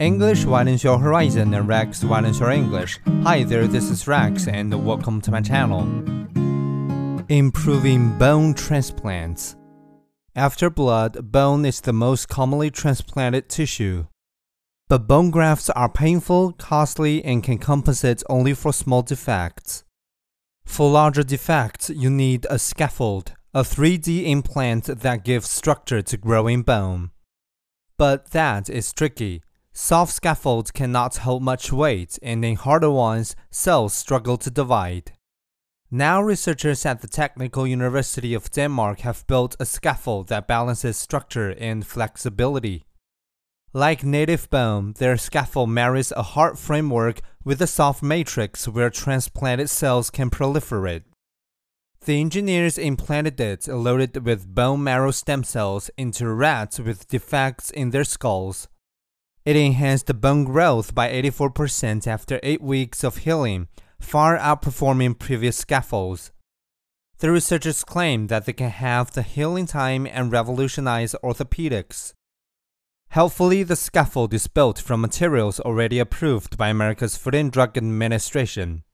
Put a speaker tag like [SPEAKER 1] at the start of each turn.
[SPEAKER 1] English widens your horizon and Rex widens your English. Hi there, this is Rex and welcome to my channel. Improving bone transplants. After blood, bone is the most commonly transplanted tissue. But bone grafts are painful, costly, and can compensate only for small defects. For larger defects, you need a scaffold, a 3D implant that gives structure to growing bone. But that is tricky. Soft scaffolds cannot hold much weight, and in harder ones, cells struggle to divide. Now, researchers at the Technical University of Denmark have built a scaffold that balances structure and flexibility. Like native bone, their scaffold marries a hard framework with a soft matrix where transplanted cells can proliferate. The engineers implanted it loaded with bone marrow stem cells into rats with defects in their skulls. It enhanced bone growth by 84% after 8 weeks of healing, far outperforming previous scaffolds. The researchers claim that they can halve the healing time and revolutionize orthopedics. Helpfully, the scaffold is built from materials already approved by America's Food and Drug Administration.